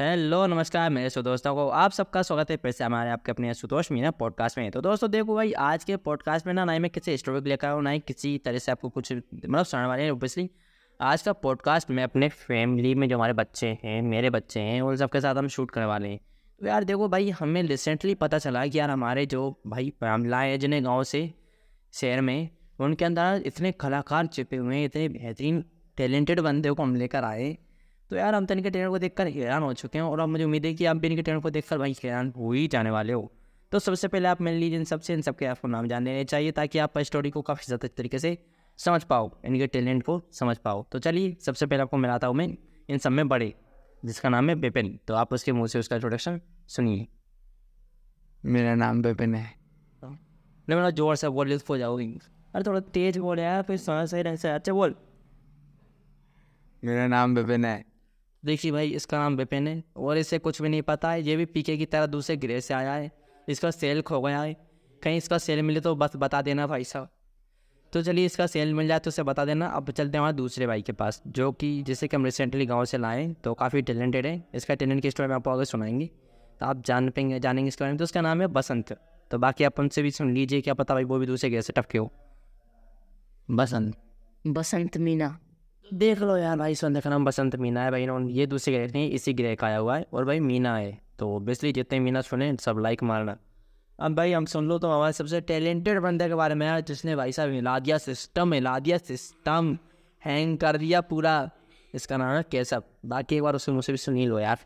Hello, नमस्कार, मेरे सो दोस्तों को आप सबका स्वागत है। फिर से हमारे आपके अपने सुतोष मीना पॉडकास्ट में। तो दोस्तों, देखो भाई, आज के पॉडकास्ट में ना ना ही मैं किसी स्टोरी को लेकर आऊँ, ना ही किसी तरह से आपको कुछ मतलब सुनाने वाले हैं ओबियसली आज का पॉडकास्ट में अपने फैमिली में जो हमारे बच्चे हैं, मेरे बच्चे हैं, उन सबके साथ हम शूट करने वाले हैं। तो यार, देखो भाई, हमें रिसेंटली पता चला कि यार हमारे जो भाई महिलाएँ हैं, जिन्हें गाँव से, शहर में, उनके अंदर इतने कलाकार छिपे हुए हैं, इतने बेहतरीन टैलेंटेड बंदे को हम लेकर आए तो यार हम तो इनके ट्रेनर को देखकर हैरान हो चुके हैं और अब मुझे उम्मीद है कि आप भी इनके ट्रेनर को देखकर भाई हैरान हो ही जाने वाले हो। तो सबसे पहले आप मिल लीजिए इन सबसे इन सबके आपको नाम जान लेने चाहिए ताकि आप स्टोरी को काफ़ी ज़्यादा तरीके से समझ पाओ इनके टैलेंट को समझ पाओ। तो चलिए सबसे पहले आपको मिलाता हूँ मैं इन सब में बड़े जिसका नाम है बेपिन। तो आप उसके मुँह से उसका इंट्रोडक्शन सुनिए। मेरा नाम बेपिन है। नहीं मेरा ज़ोर से बोल हो जाओगी। अरे थोड़ा तेज बोल यार फिर सही रहे अच्छा बोल। मेरा नाम बेपिन है। देखिए भाई, इसका नाम विपिन है और इसे कुछ भी नहीं पता है। ये भी पीके की तरह दूसरे ग्रह से आया है। इसका सेल खो गया है। कहीं इसका सेल मिले तो बस बता देना भाई साहब। तो चलिए इसका सेल मिल जाए तो उसे बता देना। अब चलते हैं हमारे दूसरे भाई के पास, जो कि जिसे कि हम रिसेंटली गाँव से लाए तो काफ़ी टैलेंटेड है। इसका टैलेंट की स्टोरी में आपको आगे सुनाएँगे। तो आप जान पेंगे, जानेंगे इसके बारे में। तो उसका नाम है बसंत। तो बाकी आप उनसे भी सुन लीजिए क्या पता भाई वो भी दूसरे ग्रह से टपके हो। बसंत। बसंत मीना। देख लो यार भाई सुन का नाम बसंत मीना है भाई इन्होंने ये दूसरे ग्रह नहीं इसी ग्रह का आया हुआ है और भाई मीना है तो ऑब्वियसली जितने मीना सुने सब लाइक मारना। अब भाई हम सुन लो तो हमारे सबसे टैलेंटेड बंदे के बारे में यार जिसने भाई साहब हिला दिया सिस्टम हिला दिया सिस्टम हैंग कर दिया पूरा। इसका नाम है केसव बाकी एक बार उससे मुझसे भी सुनी लो यार।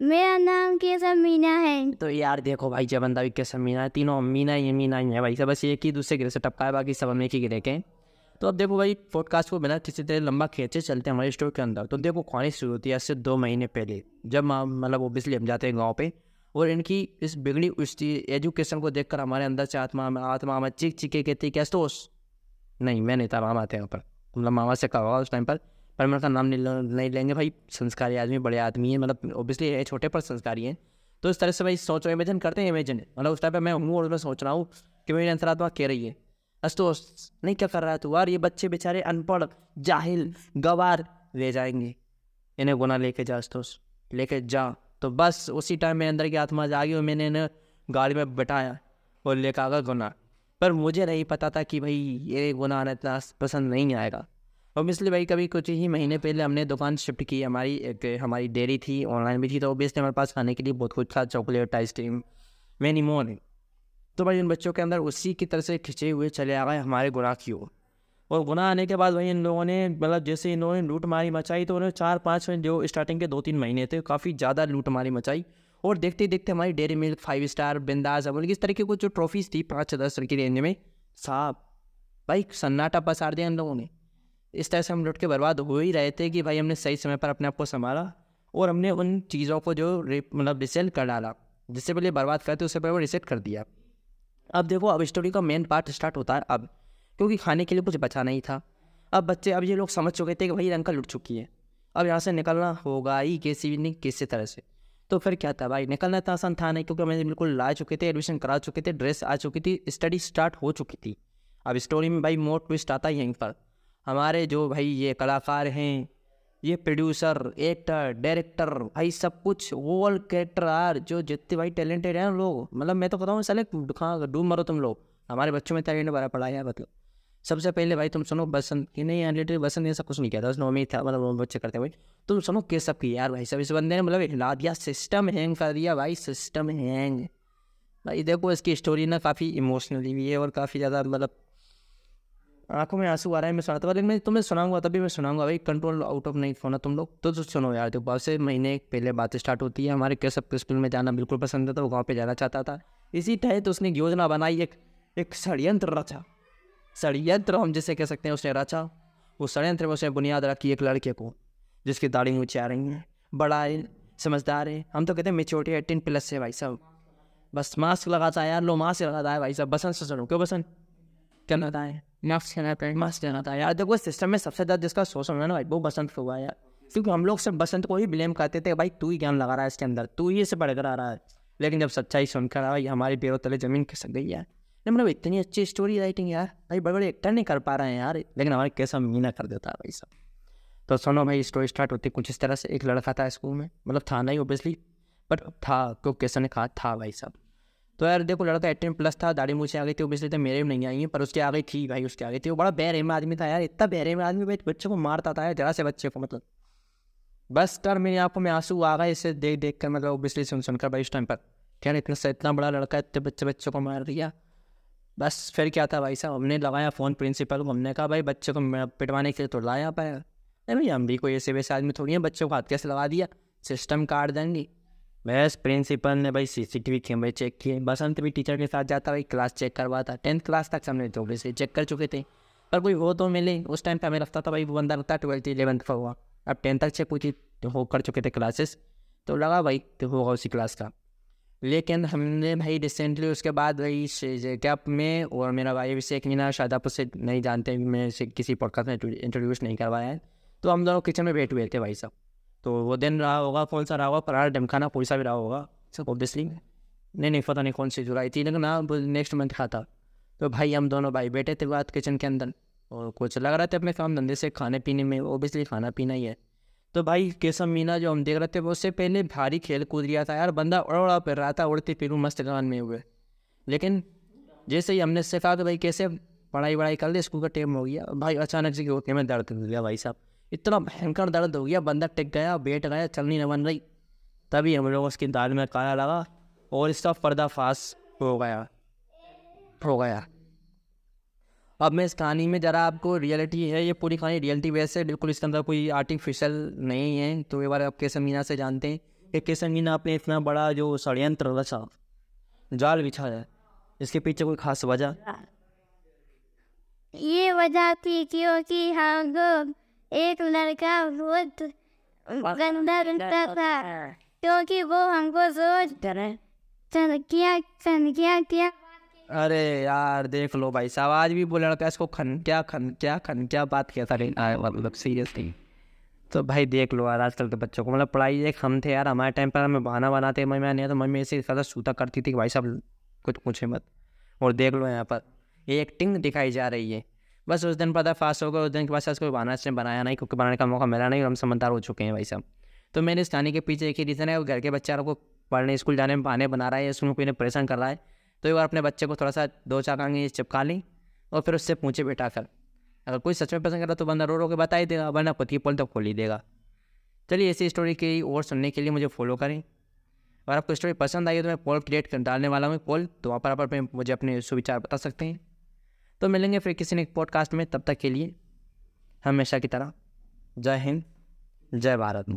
मेरा नाम केसव मीना है। तो यार देखो भाई जब बंदा भी केसव मीना है तीनों मीना ही मीना ही है भाई सब बस एक ही दूसरे गिरे से टपका है बाकी सब हम एक ही गिरे के तो अब देखो भाई पॉडकास्ट को बिना किसी तरह लंबा खींचे चलते हैं हमारे स्टोर के अंदर। तो देखो कहानी शुरू होती है आज से दो महीने पहले, जब मतलब ओबियसली हम जाते हैं गाँव पर और इनकी इस बिगड़ी उस एजुकेशन को देखकर हमारे अंदर से आत्मा आत्मा में चिक चिके कहती तो नहीं, मैं नहीं था, मामा थे यहाँ पर। मतलब मामा से कहा उस टाइम पर पर मैं उनका नाम नहीं नहीं लेंगे भाई, संस्कारी आदमी, बड़े आदमी हैं मतलब ओबियसली छोटे पर संस्कारी हैं। तो इस तरह से भाई सोचो इमेजिन करते हैं इमेजिन मतलब उस टाइम पर मैं हूँ और मैं सोच रहा हूँ कि मेरी अंतरात्मा कह रही है। अस्तोस नहीं क्या कर रहा है तू? यार ये बच्चे बेचारे अनपढ़, जाहिल, गवार ले जाएँगे। इन्हें गुना लेके जा अस्तोस लेके जा। तो बस उसी टाइम मेरे अंदर की आत्मा जागी और मैंने इन्हें गाड़ी में बैठाया और लेकर आ गया गुना पर मुझे नहीं पता था कि भाई ये गुना आना इतना पसंद नहीं आएगा। और इसलिए भाई कभी कुछ ही महीने पहले हमने दुकान शिफ्ट की। हमारी एक, हमारी डेयरी थी ऑनलाइन भी थी तो ओबियसली हमारे पास खाने के लिए बहुत कुछ था चॉकलेट आइसक्रीम मैनी मोर तो भाई इन बच्चों के अंदर उसी की तरह से खिंचे हुए चले आ गए हमारे गुनाह की ओर। और गुनाह आने के बाद वही इन लोगों ने मतलब जैसे इन्होंने लूट मारी मचाई तो उन्होंने चार पाँच जो स्टार्टिंग के दो तीन महीने थे, काफ़ी ज़्यादा लूट मारी मचाई। और देखते देखते हमारी डेयरी मिल्क फाइव स्टार बिंदास अमल इस तरीके को जो ट्रॉफीज़ थी, पाँच से दस की रेंज में साहब, भाई सन्नाटा पसार दिया इन लोगों ने। इस तरह से हम लुट के बर्बाद हो ही रहे थे कि भाई हमने सही समय पर अपने आप को संभाला, और हमने उन चीज़ों को जो मतलब रिसेल कर डाला, जिससे पहले बर्बाद करते उससे पहले वो रिसेट कर दिया। अब देखो, अब स्टोरी का मेन पार्ट स्टार्ट होता है अब, क्योंकि खाने के लिए कुछ बचा नहीं था। अब बच्चे, अब ये लोग समझ चुके थे कि भाई अंकल लुट चुकी है। अब यहाँ से निकलना होगा ही किसी भी नहीं, किसी तरह से। तो फिर क्या था भाई, निकलना इतना आसान था नहीं, क्योंकि हमें बिल्कुल ला चुके थे एडमिशन करा चुके थे ड्रेस आ चुकी थी स्टडी स्टार्ट हो चुकी थी। अब स्टोरी में भाई मोर ट्विस्ट आता है यहीं पर। हमारे जो भाई ये कलाकार हैं ये प्रोड्यूसर एक्टर डायरेक्टर भाई सब कुछ ऑल कैरेक्टर आर जो जितने भाई टैलेंटेड हैं लोग मतलब मैं तो कहता हूँ, साले कहाँ डूब मरो तुम लोग। हमारे बच्चों में टैलेंट बड़ा पड़ा है मतलब। सबसे पहले भाई तुम सुनो, बसंत कि नहीं रिलेटेड बसंत ऐसा कुछ नहीं किया था उसने उम्मीद था मतलब बच्चे करते भाई तुम सुनो, के सब की यार भाई सब, इस बंदे ने मतलब हिला दिया सिस्टम हैंग कर दिया भाई सिस्टम हैंग भाई देखो, इसकी स्टोरी ना काफ़ी इमोशनली भी है और काफ़ी ज़्यादा मतलब आँखों में आँसू आ रहा है मैं सुनाता लेकिन मैं तुम्हें सुनाऊँगा तभी मैं सुनाऊँगा। भाई कंट्रोल आउट ऑफ़ नहीं होना तुम लोग। तो, तो सुनो यार देखो बहुत से महीने पहले बात स्टार्ट होती है हमारे के सब स्कूल में जाना बिल्कुल पसंद था वो गाँव पर जाना चाहता था। इसी तहत उसने योजना बनाई एक एक षडयंत्र रचा। षडयंत्र हम जिसे कह सकते हैं उसने रचा। वो षडयंत्र में उसने बुनियाद रखी एक लड़के को जिसकी दाढ़ी ऊँची आ रही हैं। बड़ा है समझदार है। हम तो कहते हैं मेच्योरिटी एटीन प्लस है भाई साहब। बस मास्क लगाता है यार लो मास्क लगाता है भाई साहब। बसंत से सुनो क्यों बसंत? क्या लगाता है मास्क लगाता है मास्क लगाता है यार देखो सिस्टम में सबसे ज़्यादा जिसका सोच है ना भाई वो बसंत को हुआ यार क्योंकि हम लोग सब बसंत को ही ब्लेम करते थे भाई तू ही ज्ञान लगा रहा है इसके अंदर तू ही इसे बढ़कर आ रहा है लेकिन जब सच्चाई सुनकर भाई हमारी पैरों तले ज़मीन खिसक गई यार नहीं मतलब इतनी अच्छी स्टोरी राइटिंग यार भाई बड़े बड़े एक्टर नहीं कर पा रहे हैं यार लेकिन हमारे कैसा मीना कर देता है भाई सब तो सुनो भाई स्टोरी स्टार्ट होती कुछ इस तरह से एक लड़का था स्कूल में मतलब था नहीं ओबियसली बट था क्योंकि कैसे ने कहा था भाई साहब तो यार देखो लड़का एटीन प्लस था, दाढ़ी मुझे आ गई थी ओबियसली तो मेरे भी नहीं आई है, पर उसके आ गई थी भाई, उसके आ गई थी। वो बड़ा बैरे में आदमी था यार, इतना बैरे में आदमी, भाई, बच्चों को मारता था यार, जरा से बच्चे को मतलब। बस कर मेरी आँखों में आँसू आ गए, इसे देख देख कर मतलब ओबियसली सुन, सुनकर भाई, उस टाइम पर। यार, इतना से, इतना बड़ा लड़का, इतने बच्चे, बच्चों को मार दिया। बस फिर क्या था भाई साहब, हमने लगाया फ़ोन प्रिंसिपल को, हमने कहा, भाई, बच्चे को पिटवाने के लिए तो लाया पाया। नहीं भाई हम भी कोई ऐसे वैसे आदमी थोड़ी हैं, बच्चों को हाथ कैसे लगा दिया? सिस्टम काट देंगे। बस प्रिंसिपल ने भाई सी सी टी वी कैमरे चेक किए। बसंत भी टीचर के साथ जाता, भाई क्लास चेक करवाता टेंथ क्लास तक हमने तो वैसे चेक कर चुके थे। पर कोई हो तो मिले। उस टाइम पे हमें लगता था, भाई वो बंदा लगता ट्वेल्थ इलेवंथ का हुआ। अब टेंथ तक चेक पूछी तो हो कर चुके थे क्लासेस तो लगा भाई तो होगा उसी क्लास का। लेकिन हमने भाई रिसेंटली उसके बाद भाई गैप में और मेरा भाई अभिषेक मीना शादापुर से नहीं जानते, मैं किसी पॉडकास्ट में इंट्रोड्यूस नहीं करवाया है। तो हम दोनों किचन में बैठे हुए थे भाई साहब तो वो दिन रहा होगा कौन सा रहा होगा? पराठा डमखाना कोई सा भी रहा होगा सब ऑब्वियसली नहीं नहीं पता नहीं कौन सी जुलाई थी लेकिन हाँ नेक्स्ट मंथ खाता तो भाई हम दोनों भाई बैठे थे बात किचन के अंदर और कुछ लग रहा था अपने काम धंधे से खाने पीने में ओबियसली खाना पीना ही है। तो भाई केसम मीना जो हम देख रहे थे वो उससे पहले भारी खेल कूद गया था। यार बंदा उड़ उड़ा फिर रहा था उड़ती फिर मस्त गान में हुए। लेकिन जैसे ही हमने उससे कहा कि भाई कैसे पढ़ाई वढ़ाई कर ले स्कूल का टाइम हो गया। भाई अचानक से घुटने में दर्द हो गया भाई साहब। इतना भयंकर दर्द हो गया, बंदा टिक गया बैठ गया चलनी न बन रही। तभी हम लोग उसकी दाल में काला लगा और इसका पर्दाफाश हो गया हो गया। अब मैं इस कहानी में ज़रा आपको रियलिटी है, ये पूरी कहानी रियलिटी वैसे बिल्कुल इसके अंदर कोई आर्टिफिशियल नहीं है तो ये बार आप केसर मीना से जानते हैं। कि केसर मीना अपने इतना बड़ा जो षडयंत्र रचा, जाल बिछा है, इसके पीछे कोई खास वजह? ये वजह थी क्योंकि हमको एक लड़का बहुत गंदा लगता था क्योंकि वो हमको सोच चल क्या चल क्या क्या। अरे यार देख लो भाई साहब आज भी वो लड़का इसको खन क्या खन क्या खन क्या बात किया था। रे- मतलब सीरियसली तो भाई देख लो यार आजकल के बच्चों को मतलब पढ़ाई एक हम थे यार हमारे टाइम पर हमें बहाना बनाते मम्मी नहीं तो मम्मी ऐसे ज़्यादा सूता करती थी कि भाई साहब कुछ पूछे मत। और देख लो यहाँ पर ये एक्टिंग दिखाई जा रही है। बस उस दिन पता फास्ट हो गया उस दिन के बाद कोई बहाना इसने बनाया नहीं, क्योंकि बनाने का मौका मिला नहीं और हम समझदार हो चुके हैं भाई साहब। तो मैंने इस कहानी के पीछे एक ही रीज़न है घर के बच्चे को पढ़ने स्कूल जाने में बहाने बना रहा है स्कूल में कोई ने परेशान कर रहा है। तो एक बार अपने बच्चे को थोड़ा सा दो चार आंगे चिपका ली और फिर उससे पूछे बैठा कर अगर कोई सच में पसंद कर रहा तो बंदा रो रो के बता ही देगा, वरना पति पोल तो खोल ही देगा। चलिए ऐसी स्टोरी की और सुनने के लिए मुझे फॉलो करें। और आपको स्टोरी पसंद आई तो मैं पोल क्रिएट कर डालने वाला हूँ पोल तो वहाँ पर आप मुझे अपने सुविचार बता सकते हैं। तो मिलेंगे फिर किसी ने पॉडकास्ट में, तब तक के लिए हमेशा की तरह, जय हिंद, जय भारत